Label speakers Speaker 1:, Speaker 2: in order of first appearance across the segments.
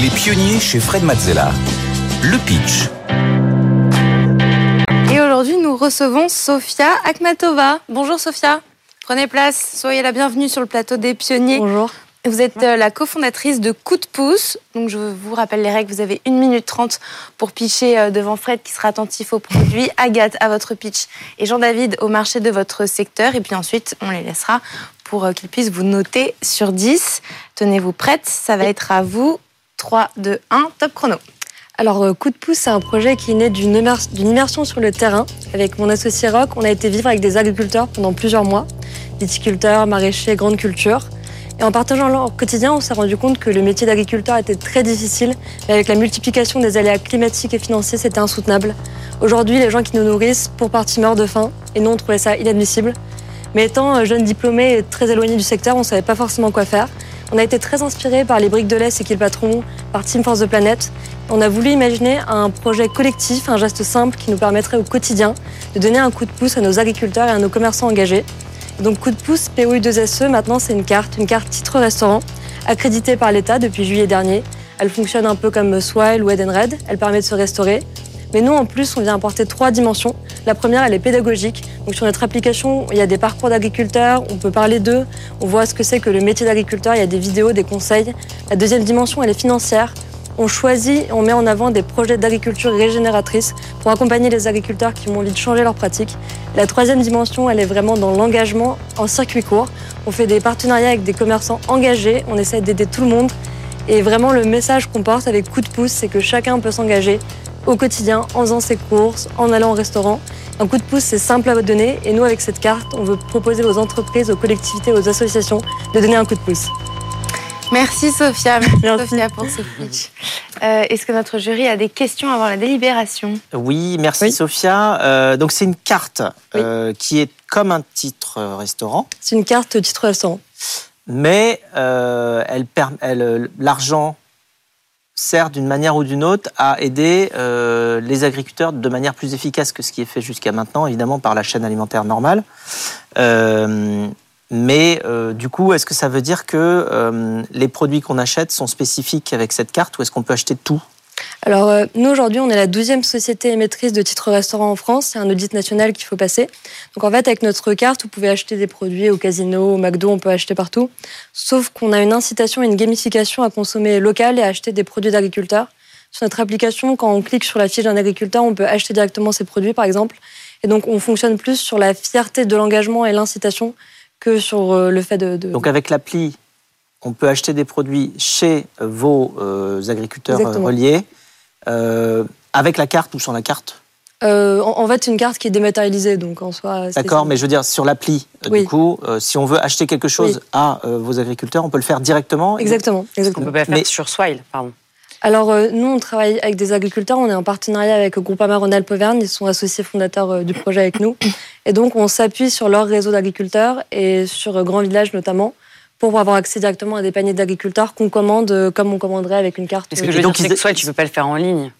Speaker 1: Les pionniers chez Fred Mazzella. Le pitch.
Speaker 2: Et aujourd'hui, nous recevons Sofia Akhmatova. Bonjour Sofia. Prenez place, soyez la bienvenue sur le plateau des pionniers.
Speaker 3: Bonjour.
Speaker 2: Vous êtes euh, la cofondatrice de Coup de pouce. Donc je vous rappelle les règles. Vous avez 1 minute 30 pour pitcher euh, devant Fred qui sera attentif aux produits, Agathe à votre pitch et Jean-David au marché de votre secteur. Et puis ensuite, on les laissera pour euh, qu'ils puissent vous noter sur 10. Tenez-vous prête, ça va être à vous. 3, 2, 1, top chrono.
Speaker 3: Alors, Coup de pouce, c'est un projet qui est né d'une immersion sur le terrain. Avec mon associé Rock, on a été vivre avec des agriculteurs pendant plusieurs mois, viticulteurs, maraîchers, grandes cultures. Et en partageant leur quotidien, on s'est rendu compte que le métier d'agriculteur était très difficile. Et avec la multiplication des aléas climatiques et financiers, c'était insoutenable. Aujourd'hui, les gens qui nous nourrissent, pour partie, meurent de faim. Et nous, on trouvait ça inadmissible. Mais étant jeunes diplômés et très éloignés du secteur, on ne savait pas forcément quoi faire. On a été très inspirés par les briques de lait, c'est qui le patron, par Team Force de Planète. On a voulu imaginer un projet collectif, un geste simple qui nous permettrait au quotidien de donner un coup de pouce à nos agriculteurs et à nos commerçants engagés. Donc coup de pouce POU2SE, maintenant c'est une carte, une carte titre restaurant, accréditée par l'État depuis juillet dernier. Elle fonctionne un peu comme Swile ou Edenred, elle permet de se restaurer. Mais nous, en plus, on vient apporter trois dimensions. La première, elle est pédagogique. Donc sur notre application, il y a des parcours d'agriculteurs, on peut parler d'eux, on voit ce que c'est que le métier d'agriculteur, il y a des vidéos, des conseils. La deuxième dimension, elle est financière on choisit on met en avant des projets d'agriculture régénératrice pour accompagner les agriculteurs qui ont envie de changer leurs pratiques. La troisième dimension, elle est vraiment dans l'engagement en circuit court. On fait des partenariats avec des commerçants engagés, on essaie d'aider tout le monde. Et vraiment, le message qu'on porte avec coup de pouce, c'est que chacun peut s'engager au quotidien en faisant ses courses, en allant au restaurant. Un coup de pouce, c'est simple à vous donner. Et nous, avec cette carte, on veut proposer aux entreprises, aux collectivités, aux associations de donner un coup de pouce.
Speaker 2: Merci Sophia. Merci Sophia pour ce pitch. Euh, est-ce que notre jury a des questions avant la délibération?
Speaker 4: Oui, merci Sophia. Euh, donc c'est une carte euh, qui est comme un titre restaurant.
Speaker 3: C'est une carte titre restaurant.
Speaker 4: Mais elle, elle, l'argent sert d'une manière ou d'une autre à aider les agriculteurs de manière plus efficace que ce qui est fait jusqu'à maintenant, évidemment par la chaîne alimentaire normale. Mais euh, du coup, est-ce que ça veut dire que euh, les produits qu'on achète sont spécifiques avec cette carte ou est-ce qu'on peut acheter tout
Speaker 3: alors, euh, nous, aujourd'hui, on est la 12e société émettrice de titres restaurants en France. C'est un audit national qu'il faut passer. Donc, en fait, avec notre carte, vous pouvez acheter des produits au casino, au McDo, on peut acheter partout. Sauf qu'on a une incitation et une gamification à consommer local et à acheter des produits d'agriculteurs. Sur notre application, quand on clique sur la fiche d'un agriculteur, on peut acheter directement ses produits, par exemple. Et donc, on fonctionne plus sur la fierté de l'engagement et l'incitation que sur euh, le fait de,
Speaker 4: Donc avec l'appli, on peut acheter des produits chez vos euh, agriculteurs euh, reliés avec la carte ou sans la carte?
Speaker 3: En, fait, c'est une carte qui est dématérialisée, donc en soi.
Speaker 4: D'accord, mais je veux dire sur l'appli. Du coup, si on veut acheter quelque chose à vos agriculteurs, on peut le faire directement.
Speaker 3: Exactement. exactement.
Speaker 5: On peut pas le faire sur Swile, pardon.
Speaker 3: Alors, nous, on travaille avec des agriculteurs. On est en partenariat avec Groupama Rhône-Alpes Auvergne. Ils sont associés fondateurs du projet avec nous. Et donc, on s'appuie sur leur réseau d'agriculteurs et sur Grand Village notamment pour avoir accès directement à des paniers d'agriculteurs qu'on commande euh, comme on commanderait avec une carte.
Speaker 5: Est-ce que je veux dire, c'est que tu peux pas le faire en ligne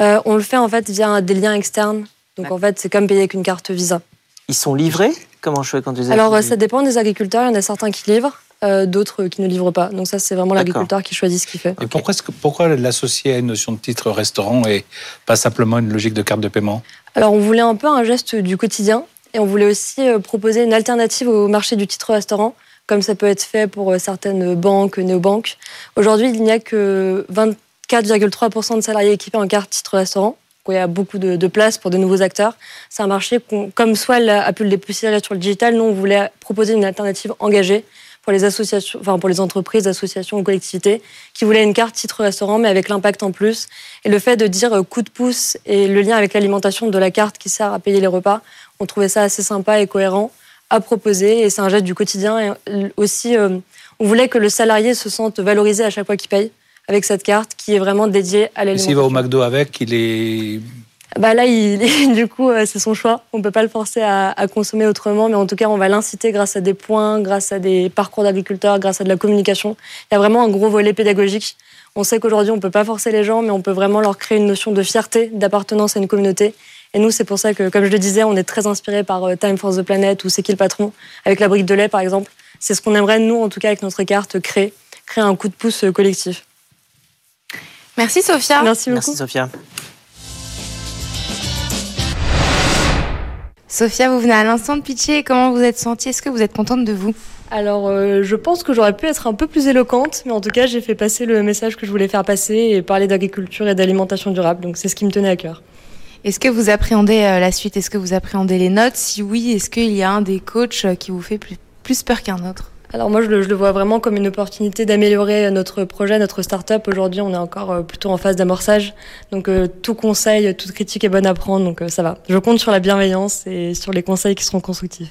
Speaker 3: euh, On le fait en fait via des liens externes. Donc en fait, c'est comme payer avec une carte Visa.
Speaker 4: Ils sont livrés? Comment je fais quand tu les
Speaker 3: Alors ça dépend des agriculteurs. Il y en a certains qui livrent. Euh, d'autres qui ne livrent pas. Donc ça, c'est vraiment l'agriculteur qui choisit ce qu'il fait.
Speaker 6: Et pourquoi, pourquoi l'associer à une notion de titre restaurant et pas simplement une logique de carte de paiement?
Speaker 3: Alors on voulait un peu un geste du quotidien et on voulait aussi euh, proposer une alternative au marché du titre restaurant, comme ça peut être fait pour euh, certaines banques, néobanques. Aujourd'hui, il n'y a que 24,3% de salariés équipés en carte titre restaurant. Il y a beaucoup de, place pour de nouveaux acteurs. C'est un marché, comme Swell a pu le dépoussiérer sur le digital, nous, on voulait proposer une alternative engagée pour les associations, enfin pour les entreprises, associations ou collectivités qui voulaient une carte titre restaurant, mais avec l'impact en plus. Et le fait de dire euh, coup de pouce et le lien avec l'alimentation de la carte qui sert à payer les repas, on trouvait ça assez sympa et cohérent à proposer. Et c'est un geste du quotidien. Et euh, aussi, euh, on voulait que le salarié se sente valorisé à chaque fois qu'il paye avec cette carte qui est vraiment dédiée à l'alimentation.
Speaker 6: S'il va au McDo avec, il est
Speaker 3: bah là, il, du coup, euh, c'est son choix. On ne peut pas le forcer à, consommer autrement, mais en tout cas, on va l'inciter grâce à des points, grâce à des parcours d'agriculteurs, grâce à de la communication. Il y a vraiment un gros volet pédagogique. On sait qu'aujourd'hui, on ne peut pas forcer les gens, mais on peut vraiment leur créer une notion de fierté, d'appartenance à une communauté. Et nous, c'est pour ça que, comme je le disais, on est très inspiré par euh, Time Force the Planet ou C'est qui le patron, avec la brique de lait, par exemple. C'est ce qu'on aimerait, nous, en tout cas, avec notre carte, créer, créer un coup de pouce euh, collectif.
Speaker 2: Merci Sophia.
Speaker 3: Merci beaucoup.
Speaker 4: Merci Sophia.
Speaker 2: Sophia, vous venez à l'instant de pitcher. Comment vous êtes sentie? Est-ce que vous êtes contente de vous?
Speaker 3: Alors, euh, je pense que j'aurais pu être un peu plus éloquente, mais en tout cas, j'ai fait passer le message que je voulais faire passer et parler d'agriculture et d'alimentation durable. Donc, c'est ce qui me tenait à cœur.
Speaker 2: Est-ce que vous appréhendez euh, la suite? Est-ce que vous appréhendez les notes? Si oui, est-ce qu'il y a un des coachs euh, qui vous fait plus, plus peur qu'un autre?
Speaker 3: Alors moi, je le, je le vois vraiment comme une opportunité d'améliorer notre projet, notre start-up. Aujourd'hui, on est encore euh, plutôt en phase d'amorçage. Donc euh, tout conseil, toute critique est bonne à prendre. Donc euh, ça va. Je compte sur la bienveillance et sur les conseils qui seront constructifs.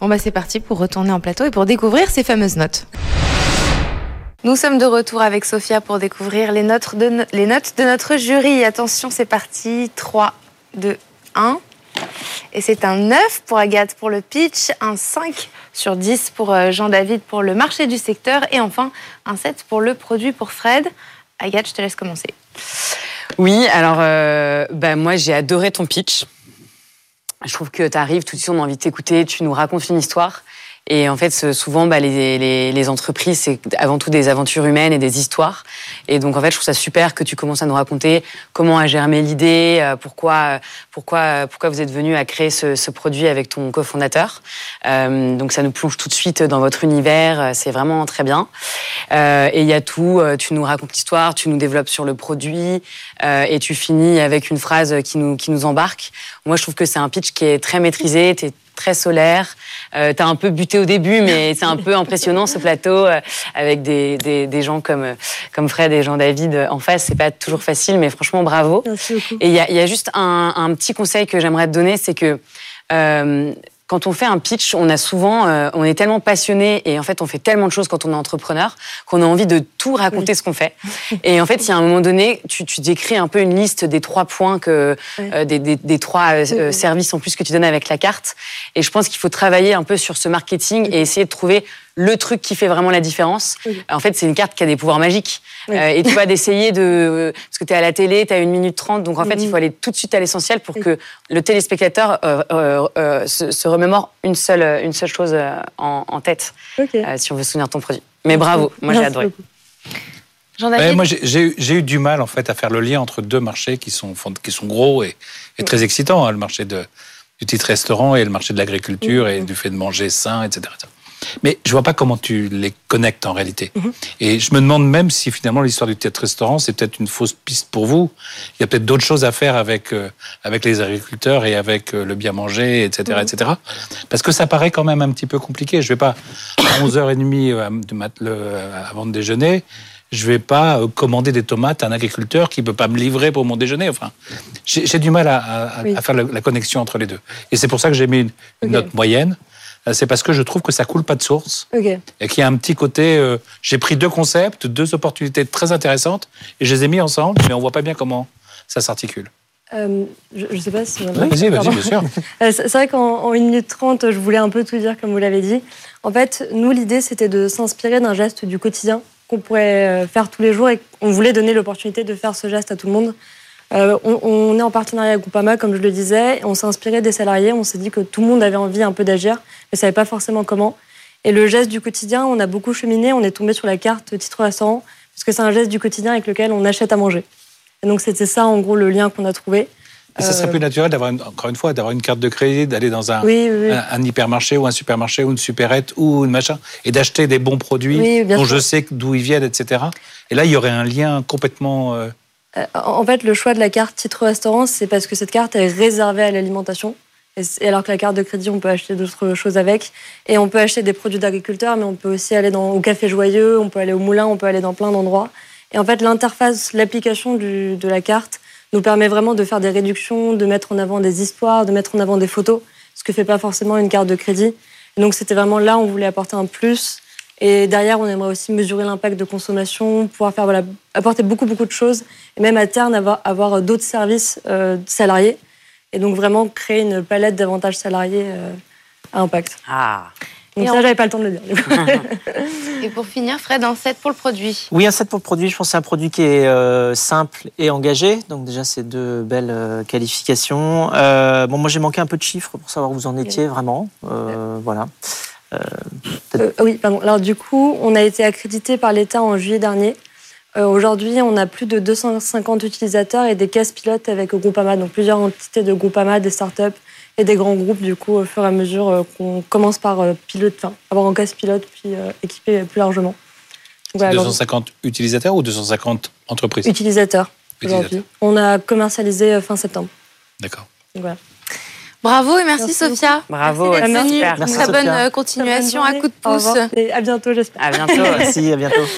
Speaker 2: Bon bah c'est parti pour retourner en plateau et pour découvrir ces fameuses notes. Nous sommes de retour avec Sophia pour découvrir les notes de, notre jury. Attention, c'est parti. 3, 2, 1. Et c'est un 9 pour Agathe pour le pitch, un 5 sur 10 pour euh, Jean-David pour le marché du secteur et enfin un 7 pour le produit pour Fred. Agathe, je te laisse commencer.
Speaker 5: Oui, alors euh, bah, moi j'ai adoré ton pitch. Je trouve que tu arrives, tout de suite on a envie de t'écouter, tu nous racontes une histoire. Et en fait, souvent, bah, les, les, les entreprises, c'est avant tout des aventures humaines et des histoires. Et donc, en fait, je trouve ça super que tu commences à nous raconter comment a germé l'idée, euh, pourquoi, pourquoi, pourquoi vous êtes venu à créer ce, ce produit avec ton cofondateur. Euh, donc, ça nous plonge tout de suite dans votre univers. euh, C'est vraiment très bien. Euh, et il y a tout. euh, Tu nous racontes l'histoire, tu nous développes sur le produit, euh, et tu finis avec une phrase qui nous, qui nous embarque. Moi, je trouve que c'est un pitch qui est très maîtrisé. Très solaire. Euh, T'as un peu buté au début, mais c'est un peu impressionnant ce plateau euh, avec des, des, des gens comme, euh, comme Fred et Jean-David en face. C'est pas toujours facile, mais franchement, bravo.
Speaker 3: Merci beaucoup.
Speaker 5: Et il y a, il y a juste un, un petit conseil que j'aimerais te donner, c'est que euh, quand on fait un pitch, on a souvent, euh, on est tellement passionné et en fait, on fait tellement de choses quand on est entrepreneur qu'on a envie de tout raconter ce qu'on fait. Et en fait, il y a un moment donné, tu, tu décris un peu une liste des trois points que,
Speaker 3: Oui.
Speaker 5: euh, des, des, des trois euh, euh, services en plus que tu donnes avec la carte. Et je pense qu'il faut travailler un peu sur ce marketing et essayer de trouver le truc qui fait vraiment la différence.
Speaker 3: Oui.
Speaker 5: En fait, c'est une carte qui a des pouvoirs magiques.
Speaker 3: Oui.
Speaker 5: Euh, et tu vas d'essayer de... Parce que tu es à la télé, tu as une minute trente, donc en fait, il faut aller tout de suite à l'essentiel pour
Speaker 3: Oui.
Speaker 5: que le téléspectateur euh, euh, euh, se, se remémore une seule, une seule chose en, en tête,
Speaker 3: Ok.
Speaker 5: euh, si on veut se souvenir de ton produit. Mais bravo, moi j'ai adoré.
Speaker 6: Ouais, moi, j'ai- eu- du mal en fait à faire le lien entre deux marchés qui sont qui sont gros et, et très excitants, hein, le marché de, du titre restaurant et le marché de l'agriculture et du fait de manger sain, etc. Mais je vois pas comment tu les connectes en réalité. Et je me demande même si finalement l'histoire du titre restaurant c'est peut-être une fausse piste pour vous. Il y a peut-être d'autres choses à faire avec euh, avec les agriculteurs et avec euh, le bien manger, etc., etc. Parce que ça paraît quand même un petit peu compliqué. Je vais pas à 11h30 euh, de mat- le- avant de déjeuner je vais pas commander des tomates à un agriculteur qui peut pas me livrer pour mon déjeuner. Enfin, j'ai du mal à, à-
Speaker 3: Oui.
Speaker 6: à faire la, la connexion entre les deux. Et c'est pour ça que j'ai mis une, note moyenne. Euh, C'est parce que je trouve que ça coule pas de source et qu'il y a un petit côté. euh, j'ai pris deux concepts, deux opportunités très intéressantes et je les ai mis ensemble, mais on voit pas bien comment ça s'articule.
Speaker 3: Euh, je, je sais pas si.
Speaker 6: Vas-y, vas-y, bien sûr.
Speaker 3: C'est vrai qu'en en 1 minute 30, je voulais un peu tout dire, comme vous l'avez dit. En fait, nous, l'idée, c'était de s'inspirer d'un geste du quotidien qu'on pourrait faire tous les jours et on voulait donner l'opportunité de faire ce geste à tout le monde. Euh, on, on est en partenariat avec Groupama, comme je le disais, on s'est inspiré des salariés. On s'est dit que tout le monde avait envie un peu d'agir, mais ne savait pas forcément comment. Et le geste du quotidien, on a beaucoup cheminé. On est tombé sur la carte titre restaurant, parce que c'est un geste du quotidien avec lequel on achète à manger. Et donc, c'était ça, en gros, le lien qu'on a trouvé.
Speaker 6: Et ça serait
Speaker 3: Euh,
Speaker 6: plus naturel d'avoir, encore une fois, d'avoir une carte de crédit, d'aller dans un,
Speaker 3: Oui, oui, oui.
Speaker 6: un, un hypermarché ou un supermarché ou une supérette ou une machin et d'acheter des bons produits dont
Speaker 3: sûr.
Speaker 6: je sais d'où ils viennent, etc. Et là, il y aurait un lien complètement. Euh,
Speaker 3: En fait, le choix de la carte titre restaurant, c'est parce que cette carte est réservée à l'alimentation. Et alors que la carte de crédit, on peut acheter d'autres choses avec. Et on peut acheter des produits d'agriculteurs, mais on peut aussi aller au Café Joyeux, on peut aller au Moulin, on peut aller dans plein d'endroits. Et en fait, l'interface, l'application de la carte nous permet vraiment de faire des réductions, de mettre en avant des histoires, de mettre en avant des photos, ce que fait pas forcément une carte de crédit. Et donc, c'était vraiment là où on voulait apporter un plus. Et derrière, on aimerait aussi mesurer l'impact de consommation, pouvoir faire voilà, apporter beaucoup beaucoup de choses, et même à terme avoir, avoir d'autres services euh, salariés, et donc vraiment créer une palette d'avantages salariés euh, à impact.
Speaker 5: Ah.
Speaker 3: Donc
Speaker 2: Et
Speaker 3: ça,
Speaker 2: en-
Speaker 3: j'avais pas le temps de le dire.
Speaker 2: Et pour finir, Fred, un 7 pour le produit.
Speaker 4: Oui, un 7 pour le produit. Je pense que c'est un produit qui est euh, simple et engagé. Donc déjà, c'est deux belles euh, qualifications. Euh, bon, moi, j'ai manqué un peu de chiffres pour savoir où vous en étiez vraiment. Euh, voilà.
Speaker 3: Euh, oui, pardon. Alors du coup, on a été accrédité par l'État en juillet dernier. Euh, Aujourd'hui, on a plus de 250 utilisateurs et des caisses pilotes avec Groupama, donc plusieurs entités de Groupama, des startups et des grands groupes, du coup, au fur et à mesure euh, qu'on commence par euh, pilote, enfin, avoir un caisse pilote, puis euh, équiper plus largement. Donc, voilà,
Speaker 6: 250 utilisateurs ou 250 entreprises?
Speaker 3: Utilisateurs aujourd'hui. On a commercialisé euh, fin septembre.
Speaker 6: D'accord.
Speaker 3: Donc, voilà.
Speaker 2: Bravo et merci,
Speaker 3: Merci
Speaker 2: Sophia.
Speaker 5: Bravo,
Speaker 2: Merci
Speaker 3: merci.
Speaker 5: super.
Speaker 4: Merci,
Speaker 2: Très bonne
Speaker 4: Sophia.
Speaker 2: euh, continuation
Speaker 3: Bonne
Speaker 2: à coup de pouce.
Speaker 3: et à bientôt, j'espère.
Speaker 5: À bientôt.
Speaker 4: Merci, à bientôt.